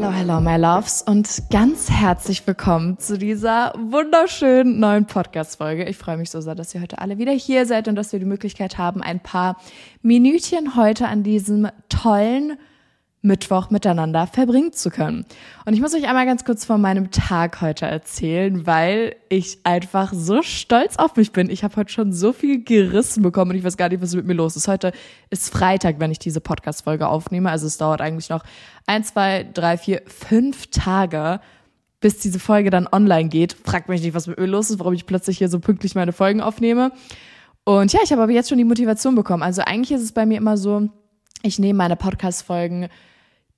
Hello, hello, my loves und ganz herzlich willkommen zu dieser wunderschönen neuen Podcast-Folge. Ich freue mich so sehr, dass ihr heute alle wieder hier seid und dass wir die Möglichkeit haben, ein paar Minütchen heute an diesem tollen Mittwoch miteinander verbringen zu können. Und ich muss euch einmal ganz kurz von meinem Tag heute erzählen, weil ich einfach so stolz auf mich bin. Ich habe heute schon so viel gerissen bekommen und ich weiß gar nicht, was mit mir los ist. Heute ist Freitag, wenn ich diese Podcast-Folge aufnehme. Also es dauert eigentlich noch ein, zwei, drei, vier, fünf Tage, bis diese Folge dann online geht. Fragt mich nicht, was mit mir los ist, warum ich plötzlich hier so pünktlich meine Folgen aufnehme. Und ja, ich habe aber jetzt schon die Motivation bekommen. Also eigentlich ist es bei mir immer so, ich nehme meine Podcast-Folgen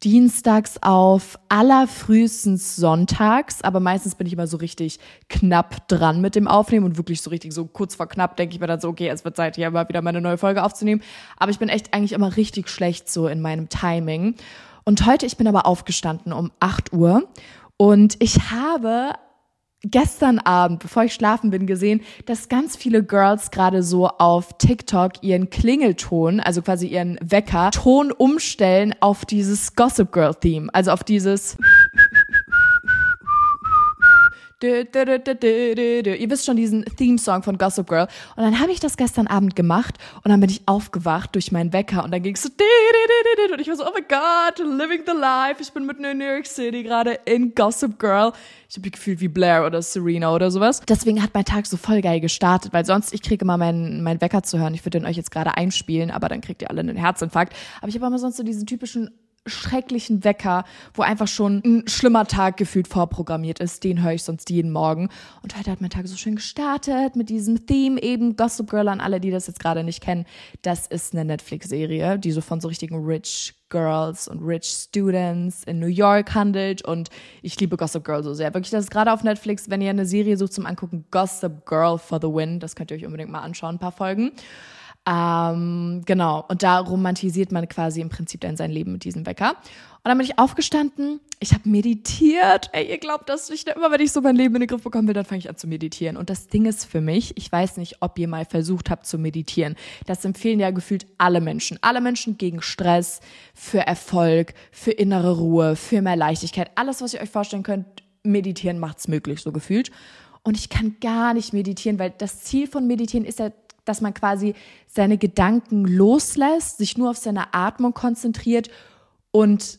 dienstags auf, allerfrühestens sonntags, aber meistens bin ich immer so richtig knapp dran mit dem Aufnehmen und wirklich so richtig so kurz vor knapp denke ich mir dann so, okay, es wird Zeit, hier mal wieder meine neue Folge aufzunehmen. Aber ich bin echt eigentlich immer richtig schlecht so in meinem Timing. Und heute, ich bin aber aufgestanden um 8 Uhr und ich habe gestern Abend, bevor ich schlafen bin, gesehen, dass ganz viele Girls gerade so auf TikTok ihren Klingelton, also quasi ihren Wecker, Ton umstellen auf dieses Gossip Girl Theme, also auf dieses Ihr wisst schon diesen Theme-Song von Gossip Girl. Und dann habe ich das gestern Abend gemacht und dann bin ich aufgewacht durch meinen Wecker und dann ging es so und ich war so, oh my God, living the life. Ich bin mitten in New York City gerade in Gossip Girl. Ich habe mich gefühlt wie Blair oder Serena oder sowas. Deswegen hat mein Tag so voll geil gestartet, weil sonst ich kriege immer meinen mein Wecker zu hören. Ich würde den euch jetzt gerade einspielen, aber dann kriegt ihr alle einen Herzinfarkt. Aber ich habe immer sonst so diesen typischen schrecklichen Wecker, wo einfach schon ein schlimmer Tag gefühlt vorprogrammiert ist. Den höre ich sonst jeden Morgen. Und heute hat mein Tag so schön gestartet mit diesem Theme eben Gossip Girl an alle, die das jetzt gerade nicht kennen. Das ist eine Netflix-Serie, die so von so richtigen Rich Girls und Rich Students in New York handelt. Und ich liebe Gossip Girl so sehr. Wirklich, das ist gerade auf Netflix, wenn ihr eine Serie sucht zum Angucken, Gossip Girl for the Win. Das könnt ihr euch unbedingt mal anschauen, ein paar Folgen. Ähm, genau, und da romantisiert man quasi im Prinzip dann sein Leben mit diesem Wecker. Und dann bin ich aufgestanden, ich habe meditiert. Ey, ihr glaubt das nicht. Immer wenn ich so mein Leben in den Griff bekommen will, dann fange ich an zu meditieren. Und das Ding ist für mich, ich weiß nicht, ob ihr mal versucht habt zu meditieren. Das empfehlen ja gefühlt alle Menschen. Alle Menschen gegen Stress, für Erfolg, für innere Ruhe, für mehr Leichtigkeit. Alles, was ihr euch vorstellen könnt, meditieren macht's möglich, so gefühlt. Und ich kann gar nicht meditieren, weil das Ziel von Meditieren ist ja dass man quasi seine Gedanken loslässt, sich nur auf seine Atmung konzentriert und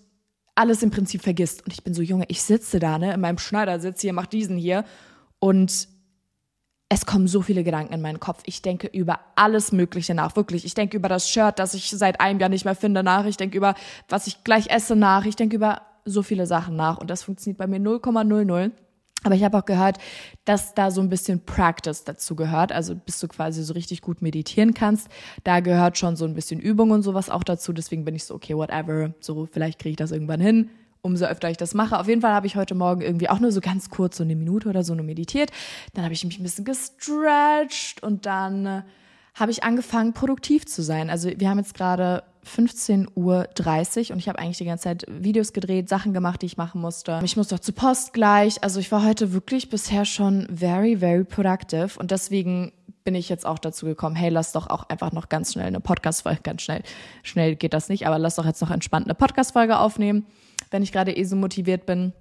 alles im Prinzip vergisst. Und ich bin so, Junge, ich sitze da, ne, in meinem Schneidersitz hier, mach diesen hier und es kommen so viele Gedanken in meinen Kopf. Ich denke über alles Mögliche nach, wirklich. Ich denke über das Shirt, das ich seit einem Jahr nicht mehr finde, nach. Ich denke über, was ich gleich esse, nach. Ich denke über so viele Sachen nach. Und das funktioniert bei mir 0,00. Aber ich habe auch gehört, dass da so ein bisschen Practice dazu gehört. Also bis du quasi so richtig gut meditieren kannst. Da gehört schon so ein bisschen Übung und sowas auch dazu. Deswegen bin ich so, okay, whatever. So, vielleicht kriege ich das irgendwann hin. Umso öfter ich das mache. Auf jeden Fall habe ich heute Morgen irgendwie auch nur so ganz kurz, so eine Minute oder so nur meditiert. Dann habe ich mich ein bisschen gestretched und dann äh, habe ich angefangen, produktiv zu sein. Also wir haben jetzt gerade 15.30 Uhr und ich habe eigentlich die ganze Zeit Videos gedreht, Sachen gemacht, die ich machen musste. Ich musste auch zur Post gleich. Also ich war heute wirklich bisher schon very, very productive und deswegen bin ich jetzt auch dazu gekommen, hey, lass doch auch einfach noch ganz schnell eine Podcast-Folge, ganz schnell, schnell geht das nicht, aber lass doch jetzt noch entspannt eine Podcast-Folge aufnehmen, wenn ich gerade eh so motiviert bin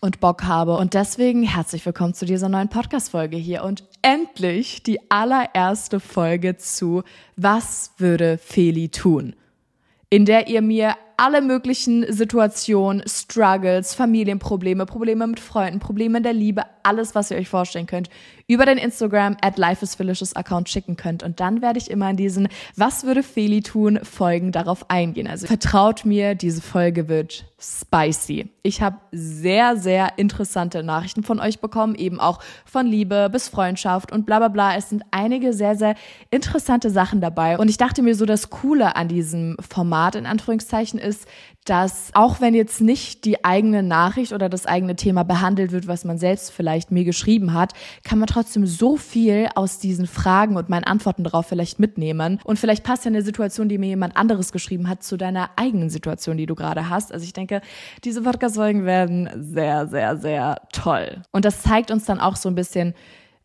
und Bock habe. Und deswegen herzlich willkommen zu dieser neuen Podcast-Folge hier und endlich die allererste Folge zu Was würde Feli tun? In der ihr mir alle möglichen Situationen, Struggles, Familienprobleme, Probleme mit Freunden, Probleme in der Liebe, alles, was ihr euch vorstellen könnt, über den Instagram at Account schicken könnt. Und dann werde ich immer in diesen Was würde Feli tun Folgen darauf eingehen. Also vertraut mir, diese Folge wird spicy. Ich habe sehr, sehr interessante Nachrichten von euch bekommen, eben auch von Liebe bis Freundschaft und bla bla bla. Es sind einige sehr, sehr interessante Sachen dabei. Und ich dachte mir so, das Coole an diesem Format in Anführungszeichen ist, ist, dass auch wenn jetzt nicht die eigene Nachricht oder das eigene Thema behandelt wird, was man selbst vielleicht mir geschrieben hat, kann man trotzdem so viel aus diesen Fragen und meinen Antworten darauf vielleicht mitnehmen. Und vielleicht passt ja eine Situation, die mir jemand anderes geschrieben hat, zu deiner eigenen Situation, die du gerade hast. Also ich denke, diese Podcast-Folgen werden sehr, sehr, sehr toll. Und das zeigt uns dann auch so ein bisschen,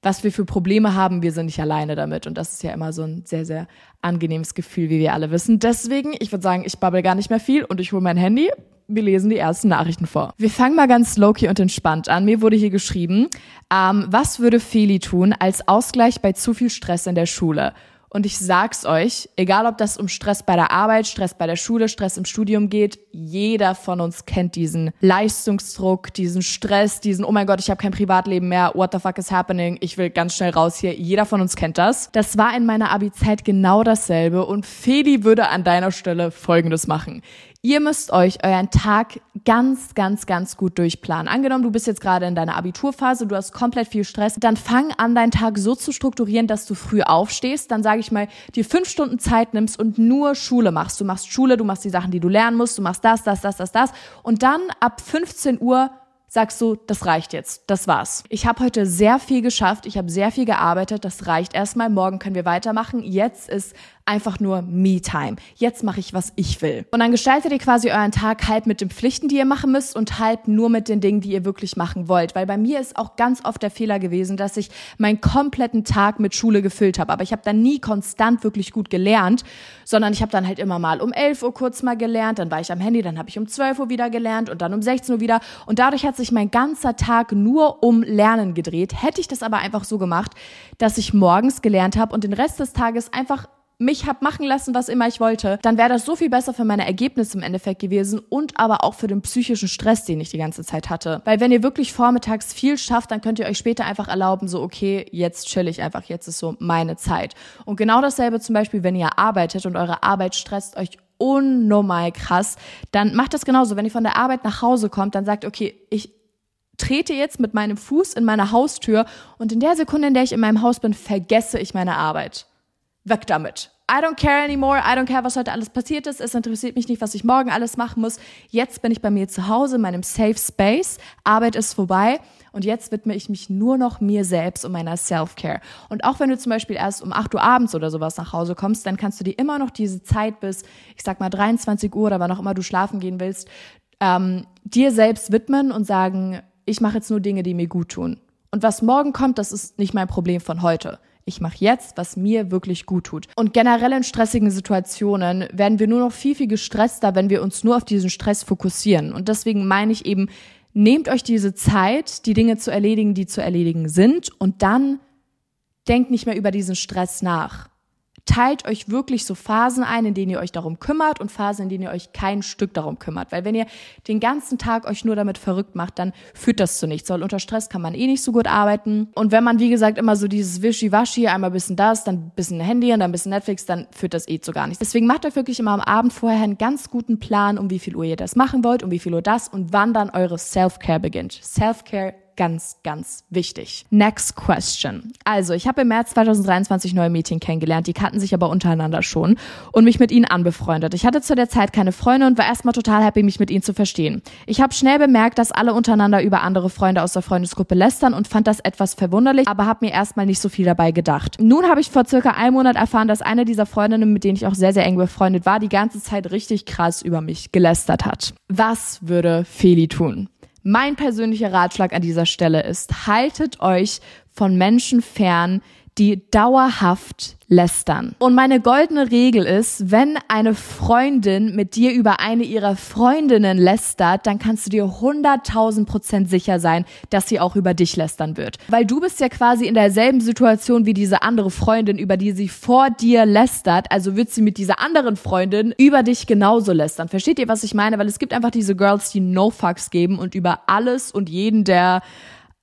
was wir für Probleme haben, wir sind nicht alleine damit. Und das ist ja immer so ein sehr, sehr angenehmes Gefühl, wie wir alle wissen. Deswegen, ich würde sagen, ich babbel gar nicht mehr viel und ich hole mein Handy wir lesen die ersten Nachrichten vor. Wir fangen mal ganz low-key und entspannt an. Mir wurde hier geschrieben, ähm, was würde Feli tun als Ausgleich bei zu viel Stress in der Schule? Und ich sag's euch, egal ob das um Stress bei der Arbeit, Stress bei der Schule, Stress im Studium geht, jeder von uns kennt diesen Leistungsdruck, diesen Stress, diesen, oh mein Gott, ich habe kein Privatleben mehr, what the fuck is happening, ich will ganz schnell raus hier. Jeder von uns kennt das. Das war in meiner Abi-Zeit genau dasselbe und Feli würde an deiner Stelle Folgendes machen. Ihr müsst euch euren Tag ganz, ganz, ganz gut durchplanen. Angenommen, du bist jetzt gerade in deiner Abiturphase, du hast komplett viel Stress, dann fang an, deinen Tag so zu strukturieren, dass du früh aufstehst, dann sage ich mal, dir fünf Stunden Zeit nimmst und nur Schule machst. Du machst Schule, du machst die Sachen, die du lernen musst, du machst das, das, das, das, das. Und dann ab 15 Uhr sagst du, das reicht jetzt, das war's. Ich habe heute sehr viel geschafft, ich habe sehr viel gearbeitet, das reicht erstmal, morgen können wir weitermachen. Jetzt ist einfach nur Me-Time. Jetzt mache ich, was ich will. Und dann gestaltet ihr quasi euren Tag halb mit den Pflichten, die ihr machen müsst und halb nur mit den Dingen, die ihr wirklich machen wollt. Weil bei mir ist auch ganz oft der Fehler gewesen, dass ich meinen kompletten Tag mit Schule gefüllt habe. Aber ich habe dann nie konstant wirklich gut gelernt, sondern ich habe dann halt immer mal um 11 Uhr kurz mal gelernt, dann war ich am Handy, dann habe ich um 12 Uhr wieder gelernt und dann um 16 Uhr wieder. Und dadurch hat sich mein ganzer Tag nur um Lernen gedreht. Hätte ich das aber einfach so gemacht, dass ich morgens gelernt habe und den Rest des Tages einfach mich hab machen lassen, was immer ich wollte, dann wäre das so viel besser für meine Ergebnisse im Endeffekt gewesen und aber auch für den psychischen Stress, den ich die ganze Zeit hatte. Weil wenn ihr wirklich vormittags viel schafft, dann könnt ihr euch später einfach erlauben, so okay, jetzt chill ich einfach, jetzt ist so meine Zeit. Und genau dasselbe zum Beispiel, wenn ihr arbeitet und eure Arbeit stresst euch unnormal krass, dann macht das genauso. Wenn ihr von der Arbeit nach Hause kommt, dann sagt, okay, ich trete jetzt mit meinem Fuß in meine Haustür und in der Sekunde, in der ich in meinem Haus bin, vergesse ich meine Arbeit weg damit. I don't care anymore. I don't care, was heute alles passiert ist. Es interessiert mich nicht, was ich morgen alles machen muss. Jetzt bin ich bei mir zu Hause, in meinem Safe Space. Arbeit ist vorbei. Und jetzt widme ich mich nur noch mir selbst und meiner Self-Care. Und auch wenn du zum Beispiel erst um 8 Uhr abends oder sowas nach Hause kommst, dann kannst du dir immer noch diese Zeit bis, ich sag mal, 23 Uhr oder wann auch immer du schlafen gehen willst, ähm, dir selbst widmen und sagen, ich mache jetzt nur Dinge, die mir gut tun. Und was morgen kommt, das ist nicht mein Problem von heute. Ich mache jetzt, was mir wirklich gut tut. Und generell in stressigen Situationen werden wir nur noch viel, viel gestresster, wenn wir uns nur auf diesen Stress fokussieren. Und deswegen meine ich eben, nehmt euch diese Zeit, die Dinge zu erledigen, die zu erledigen sind, und dann denkt nicht mehr über diesen Stress nach teilt euch wirklich so Phasen ein, in denen ihr euch darum kümmert und Phasen, in denen ihr euch kein Stück darum kümmert. Weil wenn ihr den ganzen Tag euch nur damit verrückt macht, dann führt das zu nichts. Weil unter Stress kann man eh nicht so gut arbeiten. Und wenn man, wie gesagt, immer so dieses Wischiwaschi, einmal bisschen das, dann bisschen Handy und dann bisschen Netflix, dann führt das eh zu gar nichts. Deswegen macht euch wirklich immer am Abend vorher einen ganz guten Plan, um wie viel Uhr ihr das machen wollt, um wie viel Uhr das und wann dann eure Self-Care beginnt. Self-Care ganz, ganz wichtig. Next question. Also, ich habe im März 2023 neue Mädchen kennengelernt, die kannten sich aber untereinander schon und mich mit ihnen anbefreundet. Ich hatte zu der Zeit keine Freunde und war erstmal total happy, mich mit ihnen zu verstehen. Ich habe schnell bemerkt, dass alle untereinander über andere Freunde aus der Freundesgruppe lästern und fand das etwas verwunderlich, aber habe mir erstmal nicht so viel dabei gedacht. Nun habe ich vor circa einem Monat erfahren, dass eine dieser Freundinnen, mit denen ich auch sehr, sehr eng befreundet war, die ganze Zeit richtig krass über mich gelästert hat. Was würde Feli tun? Mein persönlicher Ratschlag an dieser Stelle ist, haltet euch von Menschen fern, die dauerhaft lästern. Und meine goldene Regel ist, wenn eine Freundin mit dir über eine ihrer Freundinnen lästert, dann kannst du dir 100.000 Prozent sicher sein, dass sie auch über dich lästern wird. Weil du bist ja quasi in derselben Situation wie diese andere Freundin, über die sie vor dir lästert. Also wird sie mit dieser anderen Freundin über dich genauso lästern. Versteht ihr, was ich meine? Weil es gibt einfach diese Girls, die No Fucks geben und über alles und jeden, der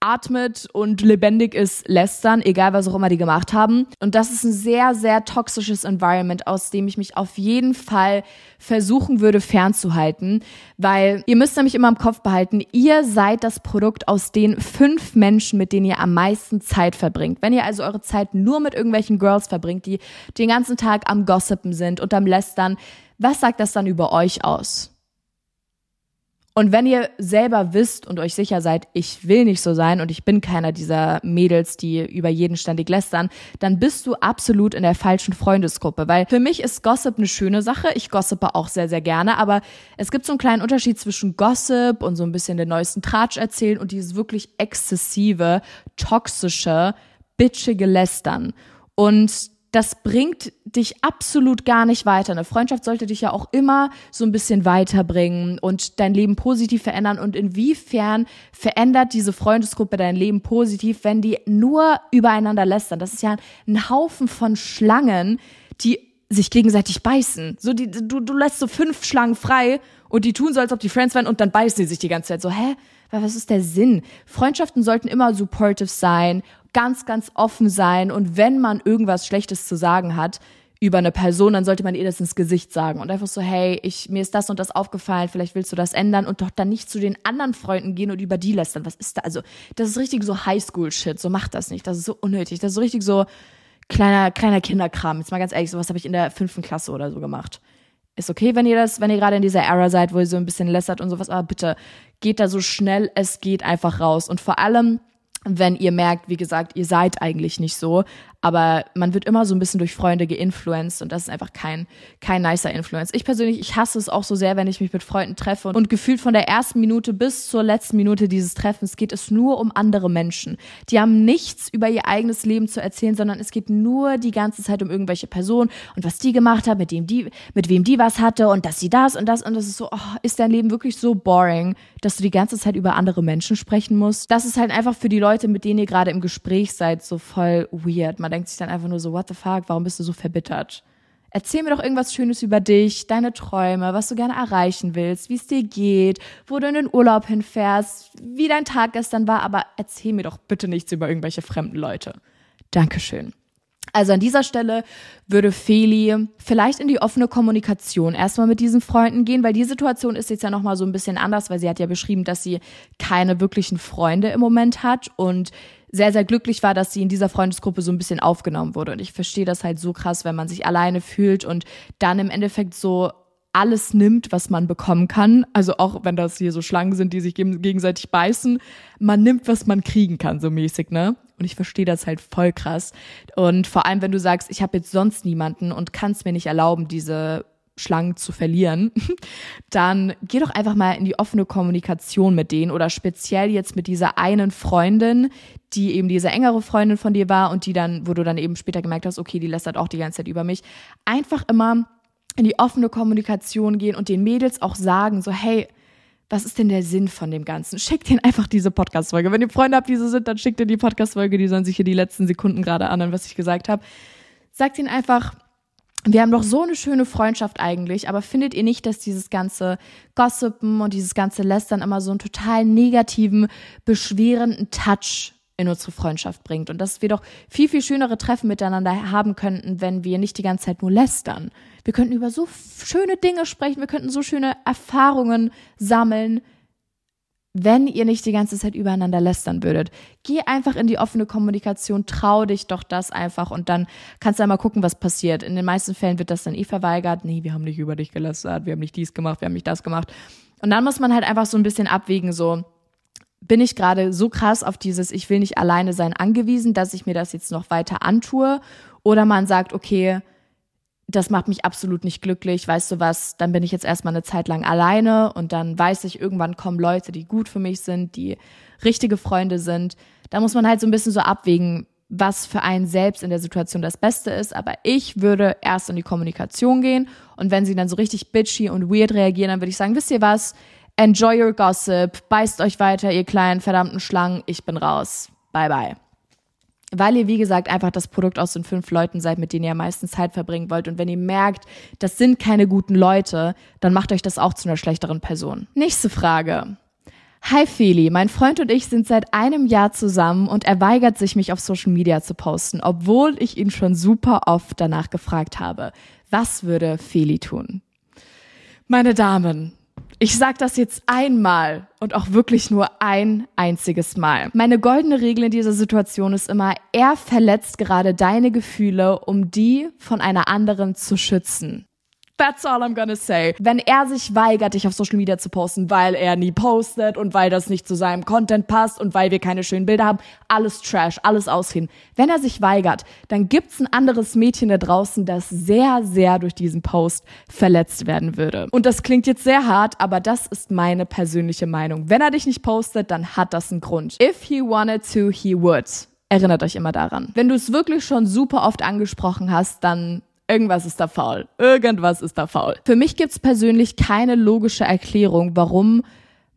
atmet und lebendig ist, lästern, egal was auch immer die gemacht haben. Und das ist ein sehr, sehr toxisches Environment, aus dem ich mich auf jeden Fall versuchen würde fernzuhalten, weil ihr müsst nämlich immer im Kopf behalten, ihr seid das Produkt aus den fünf Menschen, mit denen ihr am meisten Zeit verbringt. Wenn ihr also eure Zeit nur mit irgendwelchen Girls verbringt, die den ganzen Tag am Gossipen sind und am Lästern, was sagt das dann über euch aus? Und wenn ihr selber wisst und euch sicher seid, ich will nicht so sein und ich bin keiner dieser Mädels, die über jeden ständig lästern, dann bist du absolut in der falschen Freundesgruppe. Weil für mich ist Gossip eine schöne Sache. Ich gossipe auch sehr, sehr gerne. Aber es gibt so einen kleinen Unterschied zwischen Gossip und so ein bisschen den neuesten Tratsch erzählen und dieses wirklich exzessive, toxische, bitchige Lästern. Und das bringt dich absolut gar nicht weiter. Eine Freundschaft sollte dich ja auch immer so ein bisschen weiterbringen und dein Leben positiv verändern. Und inwiefern verändert diese Freundesgruppe dein Leben positiv, wenn die nur übereinander lästern? Das ist ja ein Haufen von Schlangen, die sich gegenseitig beißen. So die, du, du lässt so fünf Schlangen frei und die tun so, als ob die Friends wären und dann beißen sie sich die ganze Zeit. So, hä? Was ist der Sinn? Freundschaften sollten immer supportive sein, ganz, ganz offen sein und wenn man irgendwas Schlechtes zu sagen hat über eine Person, dann sollte man ihr das ins Gesicht sagen und einfach so, hey, ich, mir ist das und das aufgefallen, vielleicht willst du das ändern und doch dann nicht zu den anderen Freunden gehen und über die lästern. Was ist da? Also, das ist richtig so Highschool-Shit, so macht das nicht. Das ist so unnötig. Das ist so richtig so kleiner, kleiner Kinderkram. Jetzt mal ganz ehrlich, sowas habe ich in der fünften Klasse oder so gemacht. Ist okay, wenn ihr das, wenn ihr gerade in dieser Era seid, wo ihr so ein bisschen lästert und sowas, aber bitte geht da so schnell es geht einfach raus. Und vor allem, wenn ihr merkt, wie gesagt, ihr seid eigentlich nicht so, aber man wird immer so ein bisschen durch Freunde geinfluenced und das ist einfach kein, kein nicer Influence. Ich persönlich, ich hasse es auch so sehr, wenn ich mich mit Freunden treffe und gefühlt von der ersten Minute bis zur letzten Minute dieses Treffens geht es nur um andere Menschen. Die haben nichts über ihr eigenes Leben zu erzählen, sondern es geht nur die ganze Zeit um irgendwelche Personen und was die gemacht hat, mit dem die, mit wem die was hatte und dass sie das und das und das ist so, oh, ist dein Leben wirklich so boring, dass du die ganze Zeit über andere Menschen sprechen musst? Das ist halt einfach für die Leute, mit denen ihr gerade im Gespräch seid, so voll weird. Man denkt sich dann einfach nur so, what the fuck, warum bist du so verbittert? Erzähl mir doch irgendwas Schönes über dich, deine Träume, was du gerne erreichen willst, wie es dir geht, wo du in den Urlaub hinfährst, wie dein Tag gestern war, aber erzähl mir doch bitte nichts über irgendwelche fremden Leute. Dankeschön. Also an dieser Stelle würde Feli vielleicht in die offene Kommunikation erstmal mit diesen Freunden gehen, weil die Situation ist jetzt ja nochmal so ein bisschen anders, weil sie hat ja beschrieben, dass sie keine wirklichen Freunde im Moment hat und sehr, sehr glücklich war, dass sie in dieser Freundesgruppe so ein bisschen aufgenommen wurde. Und ich verstehe das halt so krass, wenn man sich alleine fühlt und dann im Endeffekt so alles nimmt, was man bekommen kann. Also auch wenn das hier so Schlangen sind, die sich gegenseitig beißen, man nimmt, was man kriegen kann, so mäßig, ne? Und ich verstehe das halt voll krass. Und vor allem, wenn du sagst, ich habe jetzt sonst niemanden und kann es mir nicht erlauben, diese Schlangen zu verlieren, dann geh doch einfach mal in die offene Kommunikation mit denen oder speziell jetzt mit dieser einen Freundin, die eben diese engere Freundin von dir war und die dann, wo du dann eben später gemerkt hast, okay, die lästert auch die ganze Zeit über mich. Einfach immer in die offene Kommunikation gehen und den Mädels auch sagen, so, hey, was ist denn der Sinn von dem Ganzen? Schickt ihnen einfach diese Podcast-Folge. Wenn ihr Freunde habt, die so sind, dann schickt ihr die Podcast-Folge, die sollen sich hier die letzten Sekunden gerade an, was ich gesagt habe. Sagt ihnen einfach, wir haben doch so eine schöne Freundschaft eigentlich, aber findet ihr nicht, dass dieses ganze Gossipen und dieses ganze Lästern immer so einen total negativen, beschwerenden Touch in unsere Freundschaft bringt und dass wir doch viel, viel schönere Treffen miteinander haben könnten, wenn wir nicht die ganze Zeit nur lästern. Wir könnten über so schöne Dinge sprechen, wir könnten so schöne Erfahrungen sammeln, wenn ihr nicht die ganze Zeit übereinander lästern würdet. Geh einfach in die offene Kommunikation, trau dich doch das einfach und dann kannst du einmal gucken, was passiert. In den meisten Fällen wird das dann eh verweigert. Nee, wir haben nicht über dich gelästert, wir haben nicht dies gemacht, wir haben nicht das gemacht. Und dann muss man halt einfach so ein bisschen abwägen, so, bin ich gerade so krass auf dieses Ich will nicht alleine sein angewiesen, dass ich mir das jetzt noch weiter antue? Oder man sagt, okay, das macht mich absolut nicht glücklich, weißt du was, dann bin ich jetzt erstmal eine Zeit lang alleine und dann weiß ich, irgendwann kommen Leute, die gut für mich sind, die richtige Freunde sind. Da muss man halt so ein bisschen so abwägen, was für einen selbst in der Situation das Beste ist. Aber ich würde erst in die Kommunikation gehen und wenn sie dann so richtig bitchy und weird reagieren, dann würde ich sagen, wisst ihr was? Enjoy your gossip, beißt euch weiter, ihr kleinen verdammten Schlangen, ich bin raus. Bye bye weil ihr, wie gesagt, einfach das Produkt aus den fünf Leuten seid, mit denen ihr am meisten Zeit verbringen wollt. Und wenn ihr merkt, das sind keine guten Leute, dann macht euch das auch zu einer schlechteren Person. Nächste Frage. Hi Feli, mein Freund und ich sind seit einem Jahr zusammen und er weigert sich, mich auf Social Media zu posten, obwohl ich ihn schon super oft danach gefragt habe. Was würde Feli tun? Meine Damen, ich sag das jetzt einmal und auch wirklich nur ein einziges Mal. Meine goldene Regel in dieser Situation ist immer, er verletzt gerade deine Gefühle, um die von einer anderen zu schützen. That's all I'm gonna say. Wenn er sich weigert, dich auf Social Media zu posten, weil er nie postet und weil das nicht zu seinem Content passt und weil wir keine schönen Bilder haben, alles Trash, alles ausreden. Wenn er sich weigert, dann gibt's ein anderes Mädchen da draußen, das sehr, sehr durch diesen Post verletzt werden würde. Und das klingt jetzt sehr hart, aber das ist meine persönliche Meinung. Wenn er dich nicht postet, dann hat das einen Grund. If he wanted to, he would. erinnert euch immer daran. Wenn du es wirklich schon super oft angesprochen hast, dann irgendwas ist da faul. Irgendwas ist da faul. Für mich gibt's persönlich keine logische Erklärung, warum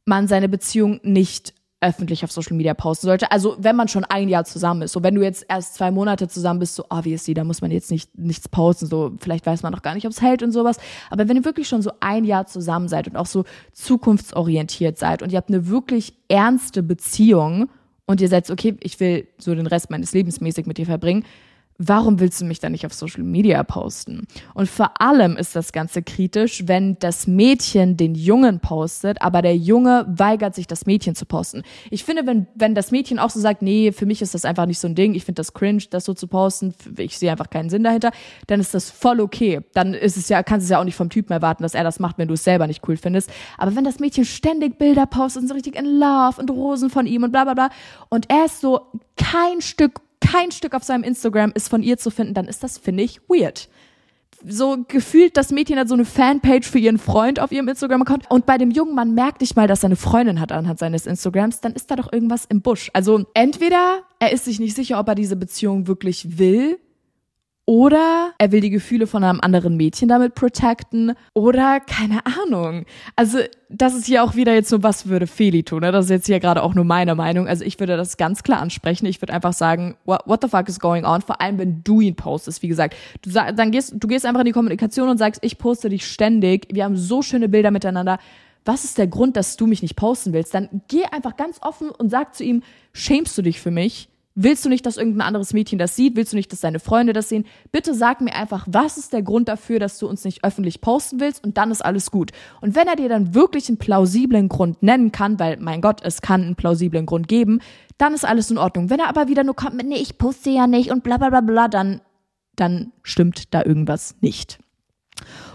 man seine Beziehung nicht öffentlich auf Social Media posten sollte. Also wenn man schon ein Jahr zusammen ist. So wenn du jetzt erst zwei Monate zusammen bist, so obviously, da muss man jetzt nicht nichts posten. So vielleicht weiß man noch gar nicht, ob es hält und sowas. Aber wenn ihr wirklich schon so ein Jahr zusammen seid und auch so zukunftsorientiert seid und ihr habt eine wirklich ernste Beziehung und ihr seid okay, ich will so den Rest meines Lebens mäßig mit dir verbringen, warum willst du mich dann nicht auf Social Media posten? Und vor allem ist das Ganze kritisch, wenn das Mädchen den Jungen postet, aber der Junge weigert sich, das Mädchen zu posten. Ich finde, wenn, wenn das Mädchen auch so sagt, nee, für mich ist das einfach nicht so ein Ding, ich finde das cringe, das so zu posten, ich sehe einfach keinen Sinn dahinter, dann ist das voll okay. Dann ist es ja, kannst du es ja auch nicht vom Typen erwarten, dass er das macht, wenn du es selber nicht cool findest. Aber wenn das Mädchen ständig Bilder postet und so richtig in Love und Rosen von ihm und bla bla bla und er ist so kein Stück kein Stück auf seinem Instagram ist von ihr zu finden, dann ist das, finde ich, weird. So gefühlt, das Mädchen hat so eine Fanpage für ihren Freund auf ihrem Instagram-Account. Und bei dem jungen Mann merkt nicht mal, dass er eine Freundin hat anhand seines Instagrams. Dann ist da doch irgendwas im Busch. Also entweder er ist sich nicht sicher, ob er diese Beziehung wirklich will oder er will die Gefühle von einem anderen Mädchen damit protecten. Oder keine Ahnung. Also, das ist hier auch wieder jetzt so, was würde Feli tun? Ne? Das ist jetzt hier gerade auch nur meine Meinung. Also, ich würde das ganz klar ansprechen. Ich würde einfach sagen, what, what the fuck is going on? Vor allem, wenn du ihn postest. Wie gesagt, du, dann gehst, du gehst einfach in die Kommunikation und sagst, ich poste dich ständig. Wir haben so schöne Bilder miteinander was ist der Grund, dass du mich nicht posten willst? Dann geh einfach ganz offen und sag zu ihm, schämst du dich für mich? Willst du nicht, dass irgendein anderes Mädchen das sieht? Willst du nicht, dass deine Freunde das sehen? Bitte sag mir einfach, was ist der Grund dafür, dass du uns nicht öffentlich posten willst und dann ist alles gut. Und wenn er dir dann wirklich einen plausiblen Grund nennen kann, weil mein Gott, es kann einen plausiblen Grund geben, dann ist alles in Ordnung. Wenn er aber wieder nur kommt mit, nee, ich poste ja nicht und bla bla bla bla, dann, dann stimmt da irgendwas nicht.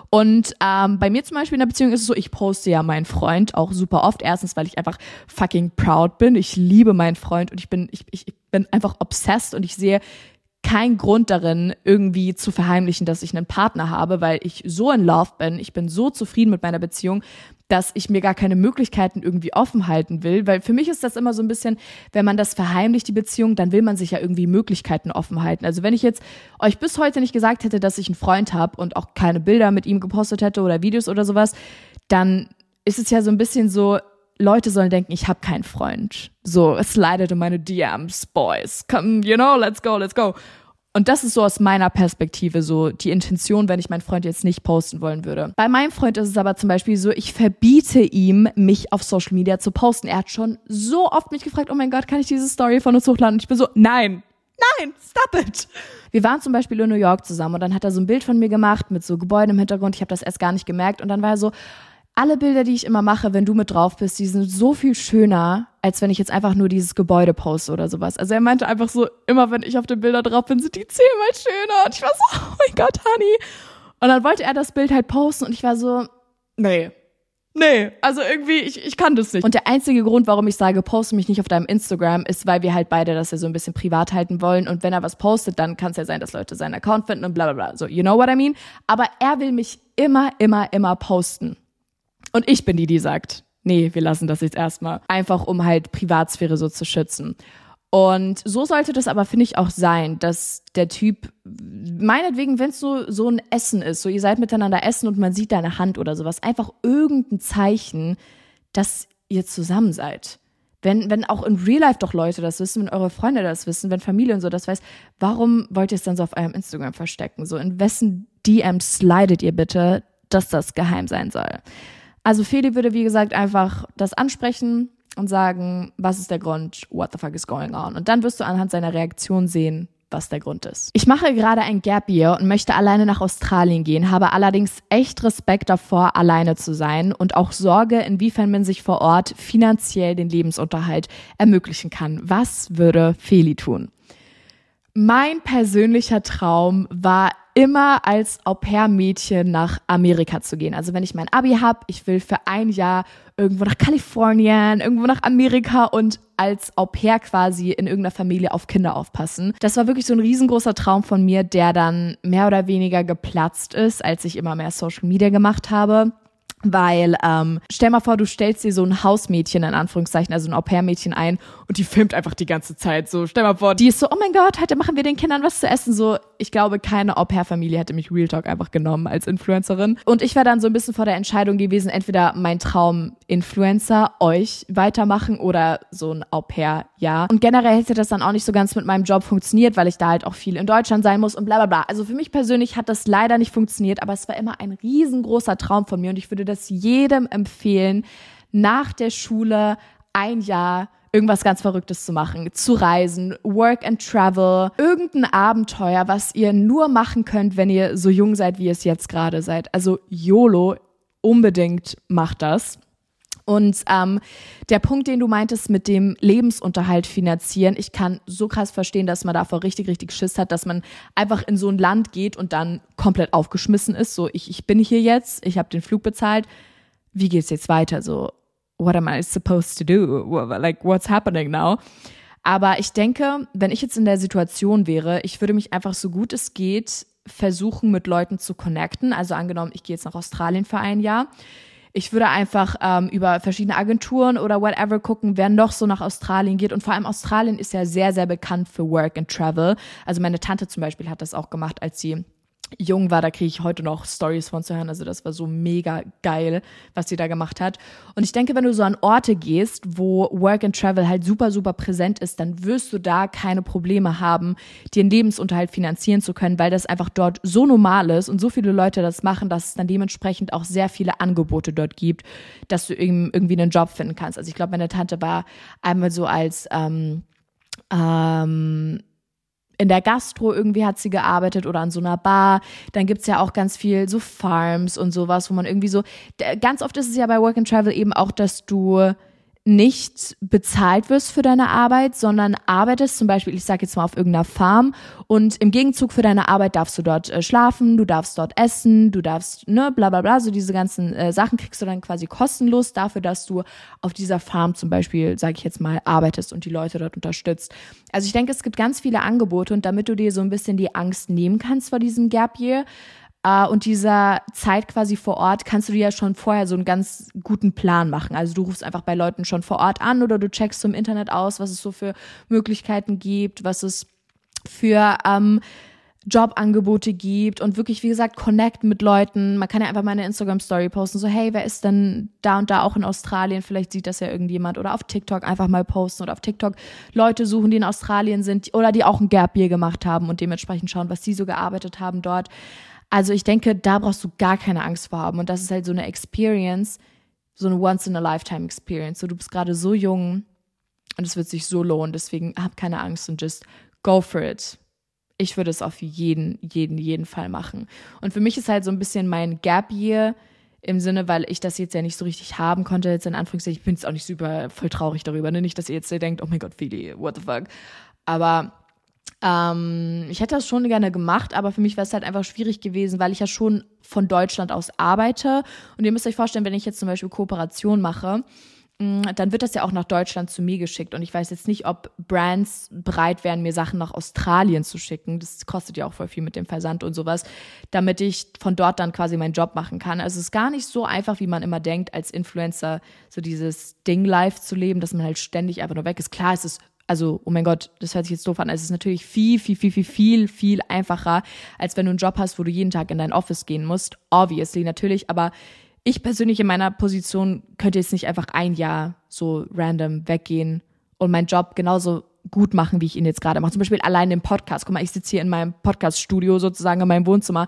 Und ähm, bei mir zum Beispiel in der Beziehung ist es so, ich poste ja meinen Freund auch super oft. Erstens, weil ich einfach fucking proud bin. Ich liebe meinen Freund und ich bin, ich, ich bin einfach obsessed und ich sehe keinen Grund darin, irgendwie zu verheimlichen, dass ich einen Partner habe, weil ich so in Love bin, ich bin so zufrieden mit meiner Beziehung, dass ich mir gar keine Möglichkeiten irgendwie offen halten will, weil für mich ist das immer so ein bisschen, wenn man das verheimlicht, die Beziehung, dann will man sich ja irgendwie Möglichkeiten offen halten. Also wenn ich jetzt euch bis heute nicht gesagt hätte, dass ich einen Freund habe und auch keine Bilder mit ihm gepostet hätte oder Videos oder sowas, dann ist es ja so ein bisschen so, Leute sollen denken, ich habe keinen Freund. So, es leidet in meine DMs, Boys. Come, you know, let's go, let's go. Und das ist so aus meiner Perspektive so die Intention, wenn ich meinen Freund jetzt nicht posten wollen würde. Bei meinem Freund ist es aber zum Beispiel so, ich verbiete ihm, mich auf Social Media zu posten. Er hat schon so oft mich gefragt, oh mein Gott, kann ich diese Story von uns hochladen? Und ich bin so, nein, nein, stop it. Wir waren zum Beispiel in New York zusammen und dann hat er so ein Bild von mir gemacht mit so Gebäuden im Hintergrund. Ich habe das erst gar nicht gemerkt und dann war er so, alle Bilder, die ich immer mache, wenn du mit drauf bist, die sind so viel schöner, als wenn ich jetzt einfach nur dieses Gebäude poste oder sowas. Also er meinte einfach so, immer wenn ich auf den Bildern drauf bin, sind die zehnmal schöner. Und ich war so, oh mein Gott, Honey. Und dann wollte er das Bild halt posten und ich war so, nee. Nee, also irgendwie, ich, ich kann das nicht. Und der einzige Grund, warum ich sage, poste mich nicht auf deinem Instagram, ist, weil wir halt beide das ja so ein bisschen privat halten wollen. Und wenn er was postet, dann kann es ja sein, dass Leute seinen Account finden und bla bla bla. So, you know what I mean? Aber er will mich immer, immer, immer posten. Und ich bin die, die sagt, nee, wir lassen das jetzt erstmal. Einfach um halt Privatsphäre so zu schützen. Und so sollte das aber, finde ich, auch sein, dass der Typ, meinetwegen, wenn es so, so ein Essen ist, so ihr seid miteinander essen und man sieht deine Hand oder sowas, einfach irgendein Zeichen, dass ihr zusammen seid. Wenn, wenn auch in Real Life doch Leute das wissen, wenn eure Freunde das wissen, wenn Familie und so das weiß, warum wollt ihr es dann so auf eurem Instagram verstecken? So, in wessen DMs slidet ihr bitte, dass das geheim sein soll? Also Feli würde, wie gesagt, einfach das ansprechen und sagen, was ist der Grund, what the fuck is going on? Und dann wirst du anhand seiner Reaktion sehen, was der Grund ist. Ich mache gerade ein Gap Year und möchte alleine nach Australien gehen, habe allerdings echt Respekt davor, alleine zu sein und auch Sorge, inwiefern man sich vor Ort finanziell den Lebensunterhalt ermöglichen kann. Was würde Feli tun? Mein persönlicher Traum war immer als Au-pair-Mädchen nach Amerika zu gehen. Also wenn ich mein Abi habe, ich will für ein Jahr irgendwo nach Kalifornien, irgendwo nach Amerika und als Au-pair quasi in irgendeiner Familie auf Kinder aufpassen. Das war wirklich so ein riesengroßer Traum von mir, der dann mehr oder weniger geplatzt ist, als ich immer mehr Social Media gemacht habe. Weil ähm, stell mal vor, du stellst dir so ein Hausmädchen in Anführungszeichen, also ein Au-pair-Mädchen ein und die filmt einfach die ganze Zeit. So stell mal vor, die ist so, oh mein Gott, heute machen wir den Kindern was zu essen. So, ich glaube, keine Au-pair-Familie hätte mich Real Talk einfach genommen als Influencerin. Und ich wäre dann so ein bisschen vor der Entscheidung gewesen, entweder mein Traum Influencer euch weitermachen oder so ein Au-pair, ja. Und generell hätte das dann auch nicht so ganz mit meinem Job funktioniert, weil ich da halt auch viel in Deutschland sein muss und bla bla bla. Also für mich persönlich hat das leider nicht funktioniert, aber es war immer ein riesengroßer Traum von mir und ich würde das jedem empfehlen, nach der Schule ein Jahr irgendwas ganz Verrücktes zu machen, zu reisen, Work and Travel, irgendein Abenteuer, was ihr nur machen könnt, wenn ihr so jung seid, wie ihr es jetzt gerade seid. Also YOLO, unbedingt macht das. Und ähm, der Punkt, den du meintest mit dem Lebensunterhalt finanzieren, ich kann so krass verstehen, dass man davor richtig, richtig Schiss hat, dass man einfach in so ein Land geht und dann komplett aufgeschmissen ist. So, ich, ich bin hier jetzt, ich habe den Flug bezahlt, wie geht's jetzt weiter? So, what am I supposed to do? Like, what's happening now? Aber ich denke, wenn ich jetzt in der Situation wäre, ich würde mich einfach so gut es geht versuchen, mit Leuten zu connecten. Also angenommen, ich gehe jetzt nach Australien für ein Jahr ich würde einfach ähm, über verschiedene Agenturen oder whatever gucken, wer noch so nach Australien geht. Und vor allem Australien ist ja sehr, sehr bekannt für Work and Travel. Also meine Tante zum Beispiel hat das auch gemacht, als sie jung war, da kriege ich heute noch Stories von zu hören. Also das war so mega geil, was sie da gemacht hat. Und ich denke, wenn du so an Orte gehst, wo Work and Travel halt super, super präsent ist, dann wirst du da keine Probleme haben, dir einen Lebensunterhalt finanzieren zu können, weil das einfach dort so normal ist und so viele Leute das machen, dass es dann dementsprechend auch sehr viele Angebote dort gibt, dass du irgendwie einen Job finden kannst. Also ich glaube, meine Tante war einmal so als ähm, ähm, in der Gastro irgendwie hat sie gearbeitet oder an so einer Bar. Dann gibt's ja auch ganz viel so Farms und sowas, wo man irgendwie so, ganz oft ist es ja bei Work and Travel eben auch, dass du nicht bezahlt wirst für deine Arbeit, sondern arbeitest zum Beispiel, ich sage jetzt mal auf irgendeiner Farm und im Gegenzug für deine Arbeit darfst du dort äh, schlafen, du darfst dort essen, du darfst, ne, bla bla bla, so diese ganzen äh, Sachen kriegst du dann quasi kostenlos dafür, dass du auf dieser Farm zum Beispiel, sage ich jetzt mal, arbeitest und die Leute dort unterstützt. Also ich denke, es gibt ganz viele Angebote und damit du dir so ein bisschen die Angst nehmen kannst vor diesem Gap Year, und dieser Zeit quasi vor Ort kannst du dir ja schon vorher so einen ganz guten Plan machen. Also du rufst einfach bei Leuten schon vor Ort an oder du checkst im Internet aus, was es so für Möglichkeiten gibt, was es für ähm, Jobangebote gibt und wirklich, wie gesagt, connect mit Leuten. Man kann ja einfach mal eine Instagram-Story posten, so, hey, wer ist denn da und da auch in Australien? Vielleicht sieht das ja irgendjemand. Oder auf TikTok einfach mal posten oder auf TikTok Leute suchen, die in Australien sind oder die auch ein Gap Year gemacht haben und dementsprechend schauen, was die so gearbeitet haben dort. Also ich denke, da brauchst du gar keine Angst vor haben. Und das ist halt so eine Experience, so eine Once-in-a-Lifetime-Experience. So, du bist gerade so jung und es wird sich so lohnen. Deswegen hab keine Angst und just go for it. Ich würde es auf jeden, jeden, jeden Fall machen. Und für mich ist halt so ein bisschen mein Gap Year im Sinne, weil ich das jetzt ja nicht so richtig haben konnte, jetzt in Anführungszeichen. Ich bin jetzt auch nicht super voll traurig darüber, ne? Nicht, dass ihr jetzt denkt, oh mein Gott, Fili, what the fuck. Aber ähm, ich hätte das schon gerne gemacht, aber für mich wäre es halt einfach schwierig gewesen, weil ich ja schon von Deutschland aus arbeite. Und ihr müsst euch vorstellen, wenn ich jetzt zum Beispiel Kooperation mache, mm, dann wird das ja auch nach Deutschland zu mir geschickt. Und ich weiß jetzt nicht, ob Brands bereit wären, mir Sachen nach Australien zu schicken. Das kostet ja auch voll viel mit dem Versand und sowas, damit ich von dort dann quasi meinen Job machen kann. Also es ist gar nicht so einfach, wie man immer denkt, als Influencer so dieses Ding live zu leben, dass man halt ständig einfach nur weg ist. Klar, es ist also, oh mein Gott, das hört sich jetzt doof an. Es ist natürlich viel, viel, viel, viel, viel, viel einfacher, als wenn du einen Job hast, wo du jeden Tag in dein Office gehen musst. Obviously, natürlich. Aber ich persönlich in meiner Position könnte jetzt nicht einfach ein Jahr so random weggehen und meinen Job genauso gut machen, wie ich ihn jetzt gerade mache. Zum Beispiel allein im Podcast. Guck mal, ich sitze hier in meinem Podcast-Studio sozusagen in meinem Wohnzimmer.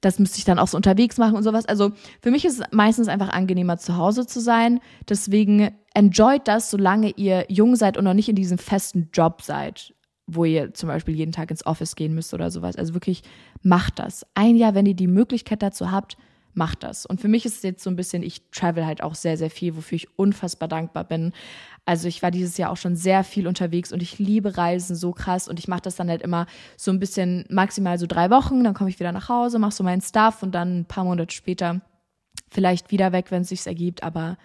Das müsste ich dann auch so unterwegs machen und sowas. Also für mich ist es meistens einfach angenehmer, zu Hause zu sein. Deswegen enjoyt das, solange ihr jung seid und noch nicht in diesem festen Job seid, wo ihr zum Beispiel jeden Tag ins Office gehen müsst oder sowas. Also wirklich macht das. Ein Jahr, wenn ihr die Möglichkeit dazu habt, macht das. Und für mich ist es jetzt so ein bisschen, ich travel halt auch sehr, sehr viel, wofür ich unfassbar dankbar bin. Also ich war dieses Jahr auch schon sehr viel unterwegs und ich liebe Reisen so krass und ich mache das dann halt immer so ein bisschen maximal so drei Wochen, dann komme ich wieder nach Hause, mache so meinen Stuff und dann ein paar Monate später vielleicht wieder weg, wenn es sich ergibt. Aber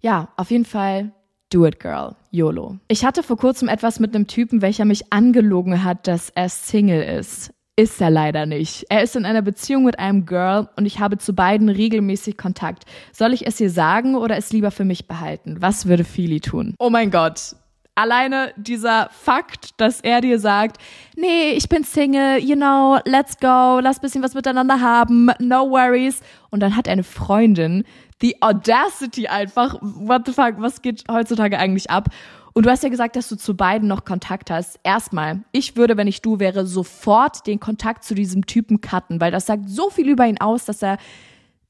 ja, auf jeden Fall Do it, girl. YOLO. Ich hatte vor kurzem etwas mit einem Typen, welcher mich angelogen hat, dass er Single ist. Ist er leider nicht. Er ist in einer Beziehung mit einem Girl und ich habe zu beiden regelmäßig Kontakt. Soll ich es ihr sagen oder es lieber für mich behalten? Was würde Philly tun? Oh mein Gott. Alleine dieser Fakt, dass er dir sagt, nee, ich bin Single, you know, let's go, lass bisschen was miteinander haben, no worries. Und dann hat er eine Freundin, the audacity einfach, what the fuck, was geht heutzutage eigentlich ab? Und du hast ja gesagt, dass du zu beiden noch Kontakt hast. Erstmal, ich würde, wenn ich du wäre, sofort den Kontakt zu diesem Typen cutten, weil das sagt so viel über ihn aus, dass er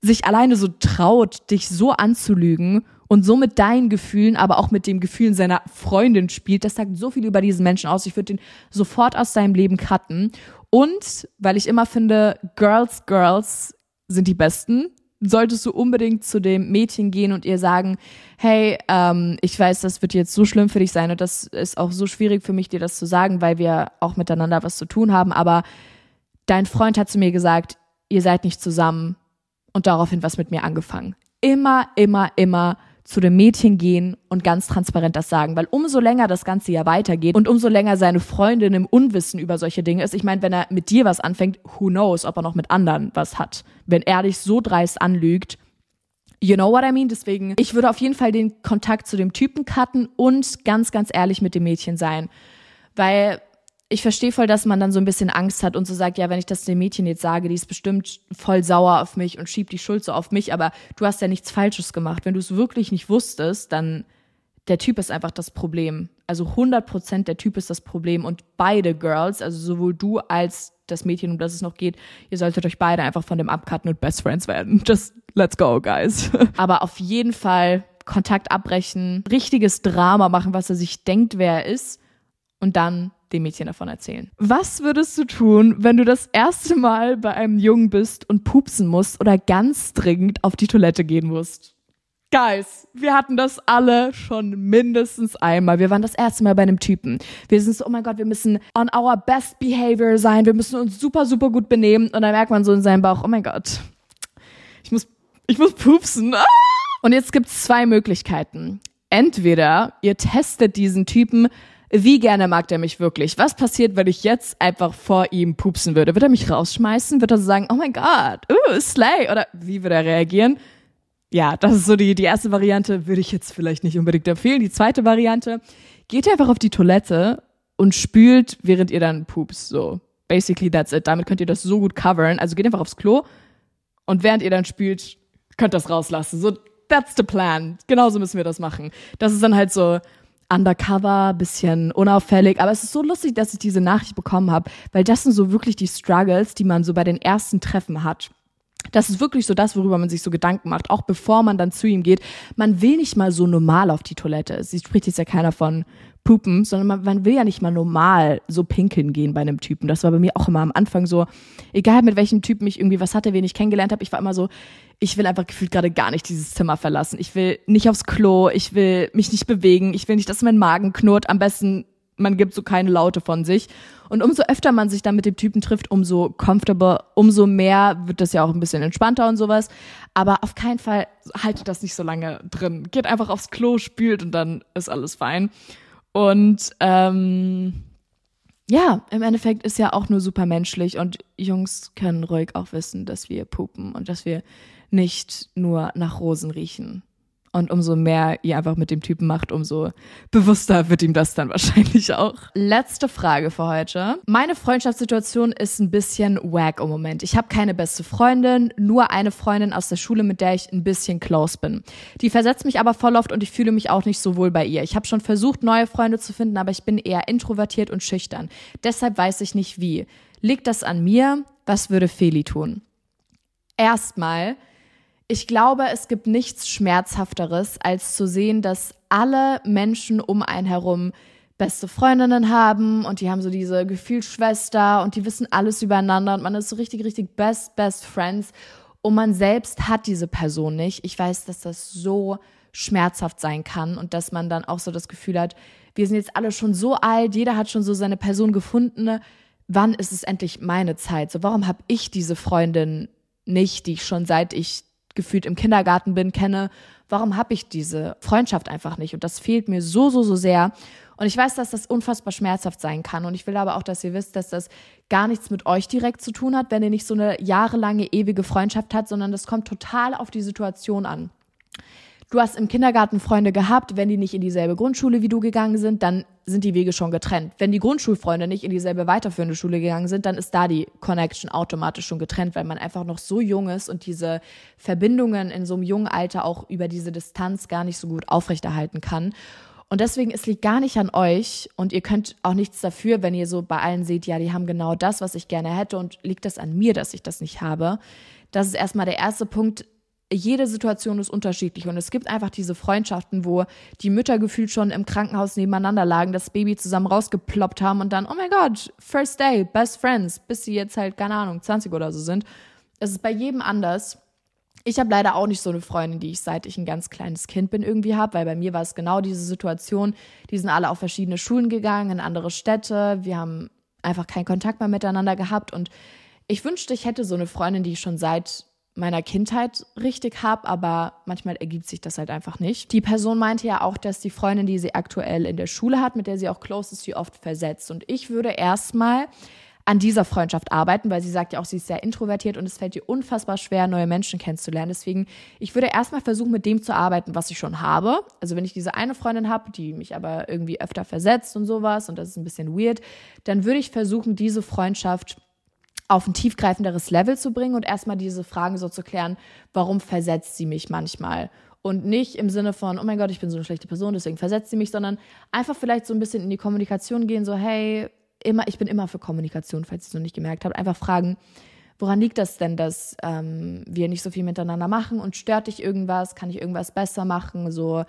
sich alleine so traut, dich so anzulügen und so mit deinen Gefühlen, aber auch mit dem Gefühlen seiner Freundin spielt. Das sagt so viel über diesen Menschen aus. Ich würde den sofort aus deinem Leben cutten. Und weil ich immer finde, Girls, Girls sind die Besten solltest du unbedingt zu dem Mädchen gehen und ihr sagen, hey, ähm, ich weiß, das wird jetzt so schlimm für dich sein und das ist auch so schwierig für mich, dir das zu sagen, weil wir auch miteinander was zu tun haben, aber dein Freund hat zu mir gesagt, ihr seid nicht zusammen und daraufhin was mit mir angefangen. Immer, immer, immer zu dem Mädchen gehen und ganz transparent das sagen, weil umso länger das Ganze ja weitergeht und umso länger seine Freundin im Unwissen über solche Dinge ist, ich meine, wenn er mit dir was anfängt, who knows, ob er noch mit anderen was hat. Wenn er dich so dreist anlügt, You know what I mean? Deswegen, ich würde auf jeden Fall den Kontakt zu dem Typen cutten und ganz, ganz ehrlich mit dem Mädchen sein. Weil ich verstehe voll, dass man dann so ein bisschen Angst hat und so sagt, ja, wenn ich das dem Mädchen jetzt sage, die ist bestimmt voll sauer auf mich und schiebt die Schuld so auf mich, aber du hast ja nichts Falsches gemacht. Wenn du es wirklich nicht wusstest, dann der Typ ist einfach das Problem. Also 100 Prozent der Typ ist das Problem und beide Girls, also sowohl du als das Mädchen, um das es noch geht, ihr solltet euch beide einfach von dem abcutten und Best Friends werden. Just let's go, guys. aber auf jeden Fall Kontakt abbrechen, richtiges Drama machen, was er sich denkt, wer er ist und dann dem Mädchen davon erzählen. Was würdest du tun, wenn du das erste Mal bei einem Jungen bist und pupsen musst oder ganz dringend auf die Toilette gehen musst? Guys, wir hatten das alle schon mindestens einmal. Wir waren das erste Mal bei einem Typen. Wir sind so, oh mein Gott, wir müssen on our best behavior sein. Wir müssen uns super, super gut benehmen. Und dann merkt man so in seinem Bauch, oh mein Gott, ich muss, ich muss pupsen. Ah! Und jetzt gibt's zwei Möglichkeiten. Entweder ihr testet diesen Typen wie gerne mag der mich wirklich? Was passiert, wenn ich jetzt einfach vor ihm pupsen würde? Wird er mich rausschmeißen? Wird er so sagen, oh mein Gott, uh, Slay? Oder wie würde er reagieren? Ja, das ist so die, die erste Variante, würde ich jetzt vielleicht nicht unbedingt empfehlen. Die zweite Variante, geht einfach auf die Toilette und spült, während ihr dann pupst. So, basically that's it. Damit könnt ihr das so gut covern. Also geht einfach aufs Klo und während ihr dann spült, könnt das rauslassen. So, that's the plan. Genauso müssen wir das machen. Das ist dann halt so, undercover, bisschen unauffällig. Aber es ist so lustig, dass ich diese Nachricht bekommen habe, weil das sind so wirklich die Struggles, die man so bei den ersten Treffen hat. Das ist wirklich so das, worüber man sich so Gedanken macht, auch bevor man dann zu ihm geht. Man will nicht mal so normal auf die Toilette. Sie spricht jetzt ja keiner von Pupen, sondern man, man will ja nicht mal normal so pinkeln gehen bei einem Typen. Das war bei mir auch immer am Anfang so, egal mit welchem Typen ich irgendwie was hatte, wen ich kennengelernt habe, ich war immer so, ich will einfach gefühlt gerade gar nicht dieses Zimmer verlassen. Ich will nicht aufs Klo, ich will mich nicht bewegen, ich will nicht, dass mein Magen knurrt. Am besten, man gibt so keine Laute von sich. Und umso öfter man sich dann mit dem Typen trifft, umso comfortable, umso mehr wird das ja auch ein bisschen entspannter und sowas. Aber auf keinen Fall haltet das nicht so lange drin. Geht einfach aufs Klo, spült und dann ist alles fein. Und ähm, ja, im Endeffekt ist ja auch nur super menschlich und Jungs können ruhig auch wissen, dass wir pupen und dass wir nicht nur nach Rosen riechen. Und umso mehr ihr einfach mit dem Typen macht, umso bewusster wird ihm das dann wahrscheinlich auch. Letzte Frage für heute. Meine Freundschaftssituation ist ein bisschen wack im Moment. Ich habe keine beste Freundin, nur eine Freundin aus der Schule, mit der ich ein bisschen close bin. Die versetzt mich aber voll oft und ich fühle mich auch nicht so wohl bei ihr. Ich habe schon versucht, neue Freunde zu finden, aber ich bin eher introvertiert und schüchtern. Deshalb weiß ich nicht wie. Liegt das an mir? Was würde Feli tun? Erstmal ich glaube, es gibt nichts Schmerzhafteres, als zu sehen, dass alle Menschen um einen herum beste Freundinnen haben und die haben so diese Gefühlsschwester und die wissen alles übereinander und man ist so richtig, richtig best, best friends und man selbst hat diese Person nicht. Ich weiß, dass das so schmerzhaft sein kann und dass man dann auch so das Gefühl hat, wir sind jetzt alle schon so alt, jeder hat schon so seine Person gefunden. Wann ist es endlich meine Zeit? So, warum habe ich diese Freundin nicht, die ich schon seit ich gefühlt im Kindergarten bin, kenne, warum habe ich diese Freundschaft einfach nicht? Und das fehlt mir so, so, so sehr. Und ich weiß, dass das unfassbar schmerzhaft sein kann. Und ich will aber auch, dass ihr wisst, dass das gar nichts mit euch direkt zu tun hat, wenn ihr nicht so eine jahrelange, ewige Freundschaft habt, sondern das kommt total auf die Situation an. Du hast im Kindergarten Freunde gehabt, wenn die nicht in dieselbe Grundschule wie du gegangen sind, dann sind die Wege schon getrennt. Wenn die Grundschulfreunde nicht in dieselbe weiterführende Schule gegangen sind, dann ist da die Connection automatisch schon getrennt, weil man einfach noch so jung ist und diese Verbindungen in so einem jungen Alter auch über diese Distanz gar nicht so gut aufrechterhalten kann. Und deswegen, es liegt gar nicht an euch und ihr könnt auch nichts dafür, wenn ihr so bei allen seht, ja, die haben genau das, was ich gerne hätte und liegt das an mir, dass ich das nicht habe. Das ist erstmal der erste Punkt, jede Situation ist unterschiedlich und es gibt einfach diese Freundschaften, wo die Mütter gefühlt schon im Krankenhaus nebeneinander lagen, das Baby zusammen rausgeploppt haben und dann, oh mein Gott, first day, best friends, bis sie jetzt halt, keine Ahnung, 20 oder so sind. Es ist bei jedem anders. Ich habe leider auch nicht so eine Freundin, die ich seit ich ein ganz kleines Kind bin irgendwie habe, weil bei mir war es genau diese Situation. Die sind alle auf verschiedene Schulen gegangen, in andere Städte. Wir haben einfach keinen Kontakt mehr miteinander gehabt und ich wünschte, ich hätte so eine Freundin, die ich schon seit meiner Kindheit richtig habe, aber manchmal ergibt sich das halt einfach nicht. Die Person meinte ja auch, dass die Freundin, die sie aktuell in der Schule hat, mit der sie auch close ist, sie oft versetzt. Und ich würde erstmal an dieser Freundschaft arbeiten, weil sie sagt ja auch, sie ist sehr introvertiert und es fällt ihr unfassbar schwer, neue Menschen kennenzulernen. Deswegen, ich würde erstmal versuchen, mit dem zu arbeiten, was ich schon habe. Also wenn ich diese eine Freundin habe, die mich aber irgendwie öfter versetzt und sowas und das ist ein bisschen weird, dann würde ich versuchen, diese Freundschaft auf ein tiefgreifenderes Level zu bringen und erstmal diese Fragen so zu klären, warum versetzt sie mich manchmal? Und nicht im Sinne von, oh mein Gott, ich bin so eine schlechte Person, deswegen versetzt sie mich, sondern einfach vielleicht so ein bisschen in die Kommunikation gehen, so, hey, immer, ich bin immer für Kommunikation, falls ihr es noch nicht gemerkt habt. Einfach fragen, woran liegt das denn, dass ähm, wir nicht so viel miteinander machen und stört dich irgendwas? Kann ich irgendwas besser machen? So,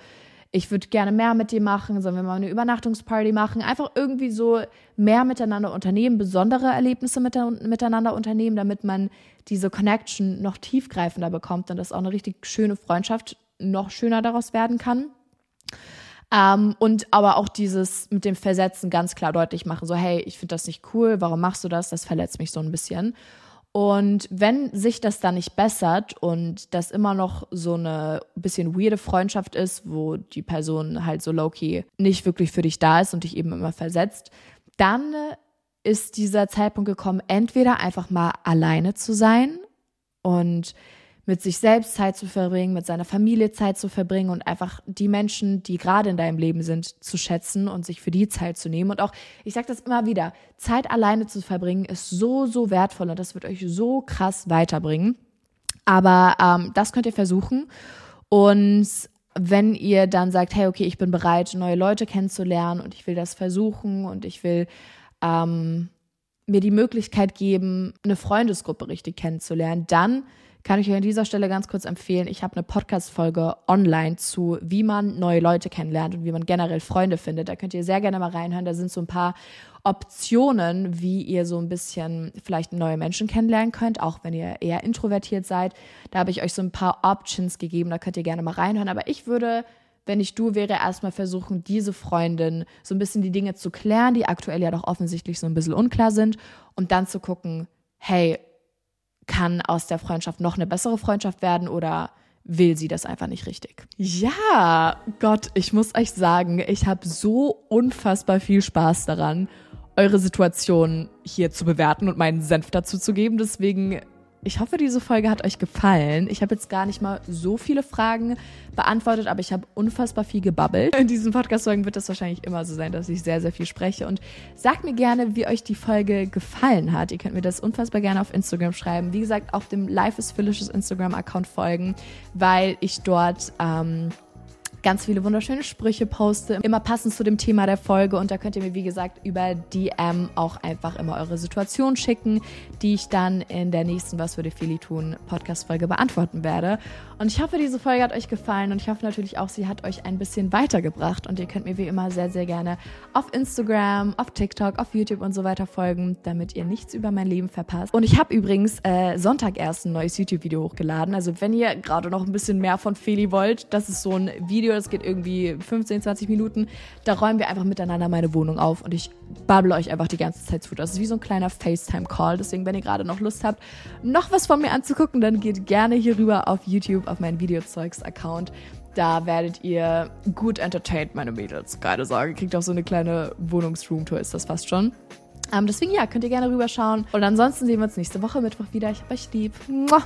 ich würde gerne mehr mit dir machen, sollen wir mal eine Übernachtungsparty machen, einfach irgendwie so mehr miteinander unternehmen, besondere Erlebnisse mit, miteinander unternehmen, damit man diese Connection noch tiefgreifender bekommt und dass auch eine richtig schöne Freundschaft noch schöner daraus werden kann. Ähm, und aber auch dieses mit dem Versetzen ganz klar deutlich machen, so hey, ich finde das nicht cool, warum machst du das? Das verletzt mich so ein bisschen. Und wenn sich das dann nicht bessert und das immer noch so eine bisschen weirde Freundschaft ist, wo die Person halt so low-key nicht wirklich für dich da ist und dich eben immer versetzt, dann ist dieser Zeitpunkt gekommen, entweder einfach mal alleine zu sein und mit sich selbst Zeit zu verbringen, mit seiner Familie Zeit zu verbringen und einfach die Menschen, die gerade in deinem Leben sind, zu schätzen und sich für die Zeit zu nehmen. Und auch, ich sage das immer wieder, Zeit alleine zu verbringen ist so, so wertvoll und das wird euch so krass weiterbringen. Aber ähm, das könnt ihr versuchen. Und wenn ihr dann sagt, hey, okay, ich bin bereit, neue Leute kennenzulernen und ich will das versuchen und ich will ähm, mir die Möglichkeit geben, eine Freundesgruppe richtig kennenzulernen, dann kann ich euch an dieser Stelle ganz kurz empfehlen. Ich habe eine Podcast-Folge online zu, wie man neue Leute kennenlernt und wie man generell Freunde findet. Da könnt ihr sehr gerne mal reinhören. Da sind so ein paar Optionen, wie ihr so ein bisschen vielleicht neue Menschen kennenlernen könnt, auch wenn ihr eher introvertiert seid. Da habe ich euch so ein paar Options gegeben. Da könnt ihr gerne mal reinhören. Aber ich würde wenn ich du wäre, erstmal versuchen, diese Freundin so ein bisschen die Dinge zu klären, die aktuell ja doch offensichtlich so ein bisschen unklar sind, und dann zu gucken, hey, kann aus der Freundschaft noch eine bessere Freundschaft werden oder will sie das einfach nicht richtig? Ja, Gott, ich muss euch sagen, ich habe so unfassbar viel Spaß daran, eure Situation hier zu bewerten und meinen Senf dazu zu geben. Deswegen ich hoffe, diese Folge hat euch gefallen. Ich habe jetzt gar nicht mal so viele Fragen beantwortet, aber ich habe unfassbar viel gebabbelt. In diesen Podcast-Folgen wird es wahrscheinlich immer so sein, dass ich sehr, sehr viel spreche. Und sagt mir gerne, wie euch die Folge gefallen hat. Ihr könnt mir das unfassbar gerne auf Instagram schreiben. Wie gesagt, auf dem Life is Phyllisches Instagram-Account folgen, weil ich dort ähm, ganz viele wunderschöne Sprüche poste, immer passend zu dem Thema der Folge. Und da könnt ihr mir, wie gesagt, über DM auch einfach immer eure Situation schicken, die ich dann in der nächsten Was würde Feli tun Podcast-Folge beantworten werde. Und ich hoffe, diese Folge hat euch gefallen und ich hoffe natürlich auch, sie hat euch ein bisschen weitergebracht. Und ihr könnt mir wie immer sehr, sehr gerne auf Instagram, auf TikTok, auf YouTube und so weiter folgen, damit ihr nichts über mein Leben verpasst. Und ich habe übrigens äh, Sonntag erst ein neues YouTube-Video hochgeladen. Also wenn ihr gerade noch ein bisschen mehr von Feli wollt, das ist so ein Video, das geht irgendwie 15, 20 Minuten. Da räumen wir einfach miteinander meine Wohnung auf und ich babble euch einfach die ganze Zeit zu. Das ist wie so ein kleiner FaceTime-Call. Deswegen, wenn ihr gerade noch Lust habt, noch was von mir anzugucken, dann geht gerne hier rüber auf YouTube, auf meinen Videozeugs-Account. Da werdet ihr gut entertained, meine Mädels. Gerade sagen, kriegt auch so eine kleine Wohnungsroomtour, ist das fast schon. Ähm, deswegen ja, könnt ihr gerne rüberschauen. Und ansonsten sehen wir uns nächste Woche Mittwoch wieder. Ich hab euch lieb. Mua.